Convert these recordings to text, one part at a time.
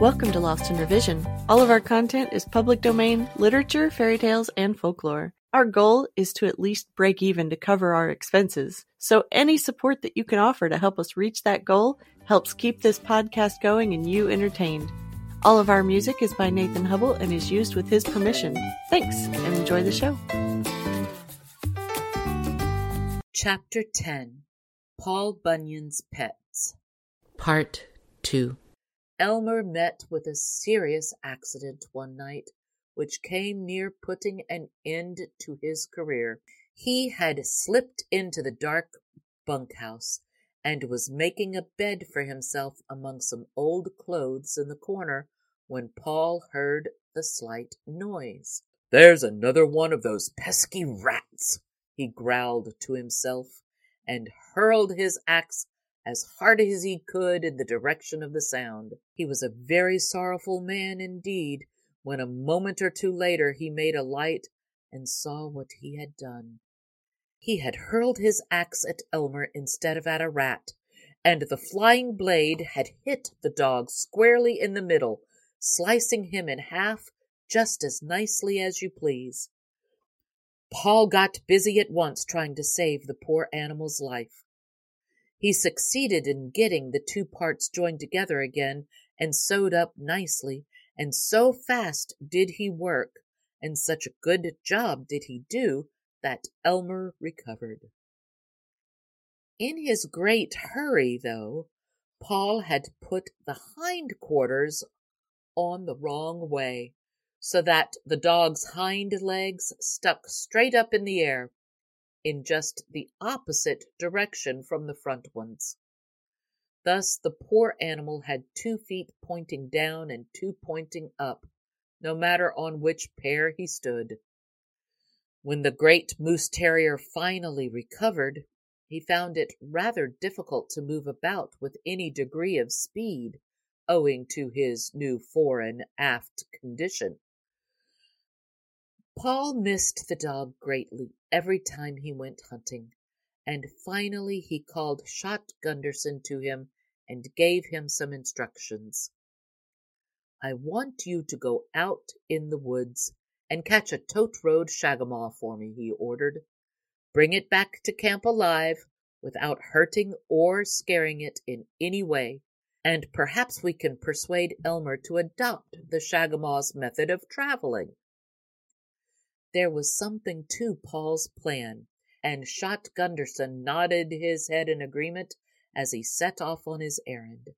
Welcome to Lost in Revision. All of our content is public domain, literature, fairy tales, and folklore. Our goal is to at least break even to cover our expenses. So any support that you can offer to help us reach that goal helps keep this podcast going and you entertained. All of our music is by Nathan Hubble and is used with his permission. Thanks and enjoy the show. Chapter 10 Paul Bunyan's Pets Part 2 Elmer met with a serious accident one night, which came near putting an end to his career. He had slipped into the dark bunkhouse and was making a bed for himself among some old clothes in the corner when Paul heard the slight noise. There's another one of those pesky rats, he growled to himself, and hurled his axe as hard as he could in the direction of the sound. He was a very sorrowful man indeed when a moment or two later he made a light and saw what he had done. He had hurled his axe at Elmer instead of at a rat, and the flying blade had hit the dog squarely in the middle, slicing him in half just as nicely as you please. Paul got busy at once trying to save the poor animal's life. He succeeded in getting the two parts joined together again and sewed up nicely, and so fast did he work, and such a good job did he do, that Elmer recovered. In his great hurry, though, Paul had put the hind quarters on the wrong way, so that the dog's hind legs stuck straight up in the air, in just the opposite direction from the front ones. Thus the poor animal had two feet pointing down and two pointing up, no matter on which pair he stood. When the great moose terrier finally recovered, he found it rather difficult to move about with any degree of speed, owing to his new fore and aft condition. Paul missed the dog greatly every time he went hunting, and finally he called Shot Gunderson to him and gave him some instructions. I want you to go out in the woods and catch a tote road shagamaw for me, he ordered. Bring it back to camp alive without hurting or scaring it in any way, and perhaps we can persuade Elmer to adopt the shagamaw's method of traveling. There was something to Paul's plan, and Shot Gunderson nodded his head in agreement as he set off on his errand.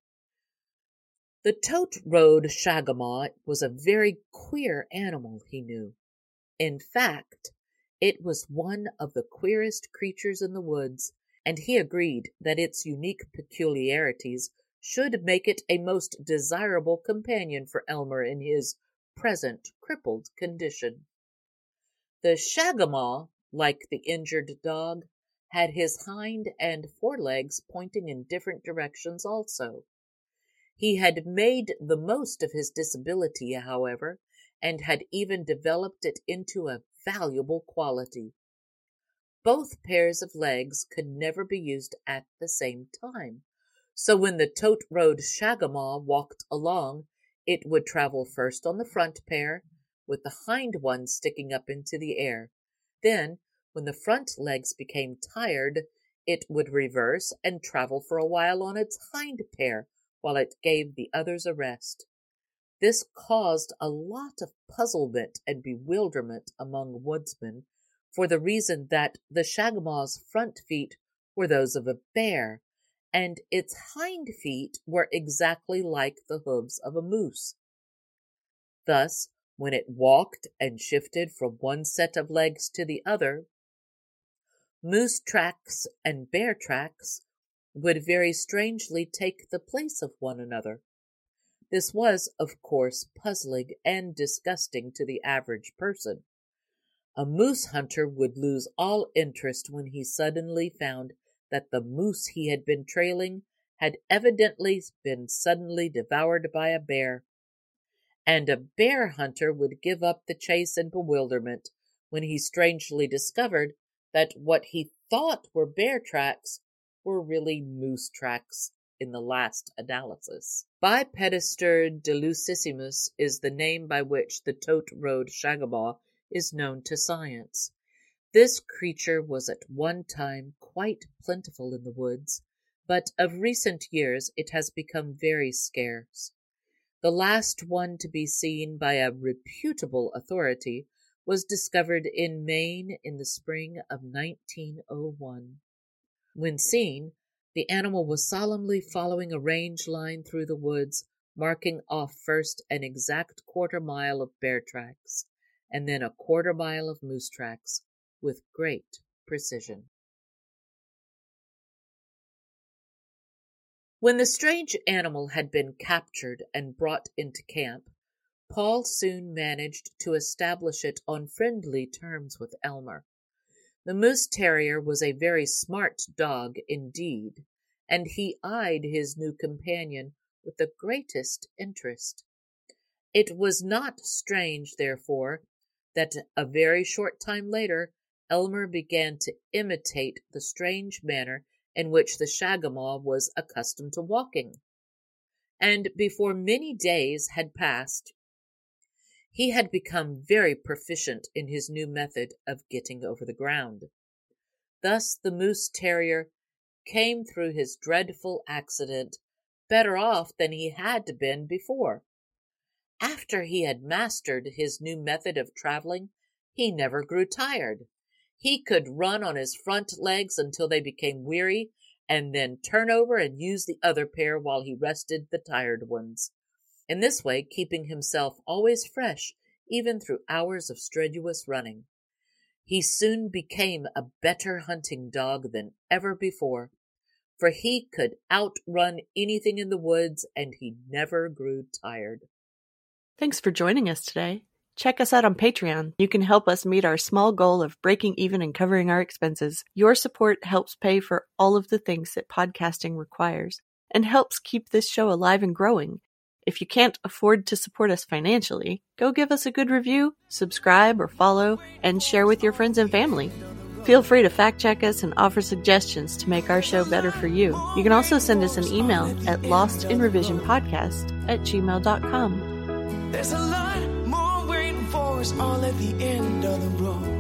The tote road shagamaw was a very queer animal, he knew. In fact, it was one of the queerest creatures in the woods, and he agreed that its unique peculiarities should make it a most desirable companion for Elmer in his present crippled condition. The shagamaw, like the injured dog, had his hind and forelegs pointing in different directions also. He had made the most of his disability, however, and had even developed it into a valuable quality. Both pairs of legs could never be used at the same time, so when the tote road shagamaw walked along, it would travel first on the front pair with the hind ones sticking up into the air. Then, when the front legs became tired, it would reverse and travel for a while on its hind pair while it gave the others a rest. This caused a lot of puzzlement and bewilderment among woodsmen for the reason that the shagamaw's front feet were those of a bear, and its hind feet were exactly like the hooves of a moose. Thus, when it walked and shifted from one set of legs to the other. Moose tracks and bear tracks would very strangely take the place of one another. This was, of course, puzzling and disgusting to the average person. A moose hunter would lose all interest when he suddenly found that the moose he had been trailing had evidently been suddenly devoured by a bear and a bear hunter would give up the chase in bewilderment when he strangely discovered that what he thought were bear tracks were really moose tracks. in the last analysis. Bipedester delusissimus is the name by which the tote road shagamaw is known to science. This creature was at one time quite plentiful in the woods, but of recent years it has become very scarce. The last one to be seen by a reputable authority was discovered in Maine in the spring of 1901. When seen, the animal was solemnly following a range line through the woods, marking off first an exact quarter mile of bear tracks, and then a quarter mile of moose tracks, with great precision. When the strange animal had been captured and brought into camp, Paul soon managed to establish it on friendly terms with Elmer. The moose terrier was a very smart dog indeed, and he eyed his new companion with the greatest interest. It was not strange, therefore, that a very short time later Elmer began to imitate the strange manner in which the Shagamaw was accustomed to walking. And before many days had passed, he had become very proficient in his new method of getting over the ground. Thus the moose terrier came through his dreadful accident better off than he had been before. After he had mastered his new method of traveling, he never grew tired. He could run on his front legs until they became weary and then turn over and use the other pair while he rested the tired ones in this way keeping himself always fresh even through hours of strenuous running. He soon became a better hunting dog than ever before, for he could outrun anything in the woods and he never grew tired. Thanks for joining us today. Check us out on Patreon. You can help us meet our small goal of breaking even and covering our expenses. Your support helps pay for all of the things that podcasting requires and helps keep this show alive and growing. If you can't afford to support us financially, go give us a good review, subscribe or follow, and share with your friends and family. Feel free to fact check us and offer suggestions to make our show better for you. You can also send us an email at lostinrevisionpodcast at gmail.com. There's a all at the end of the road.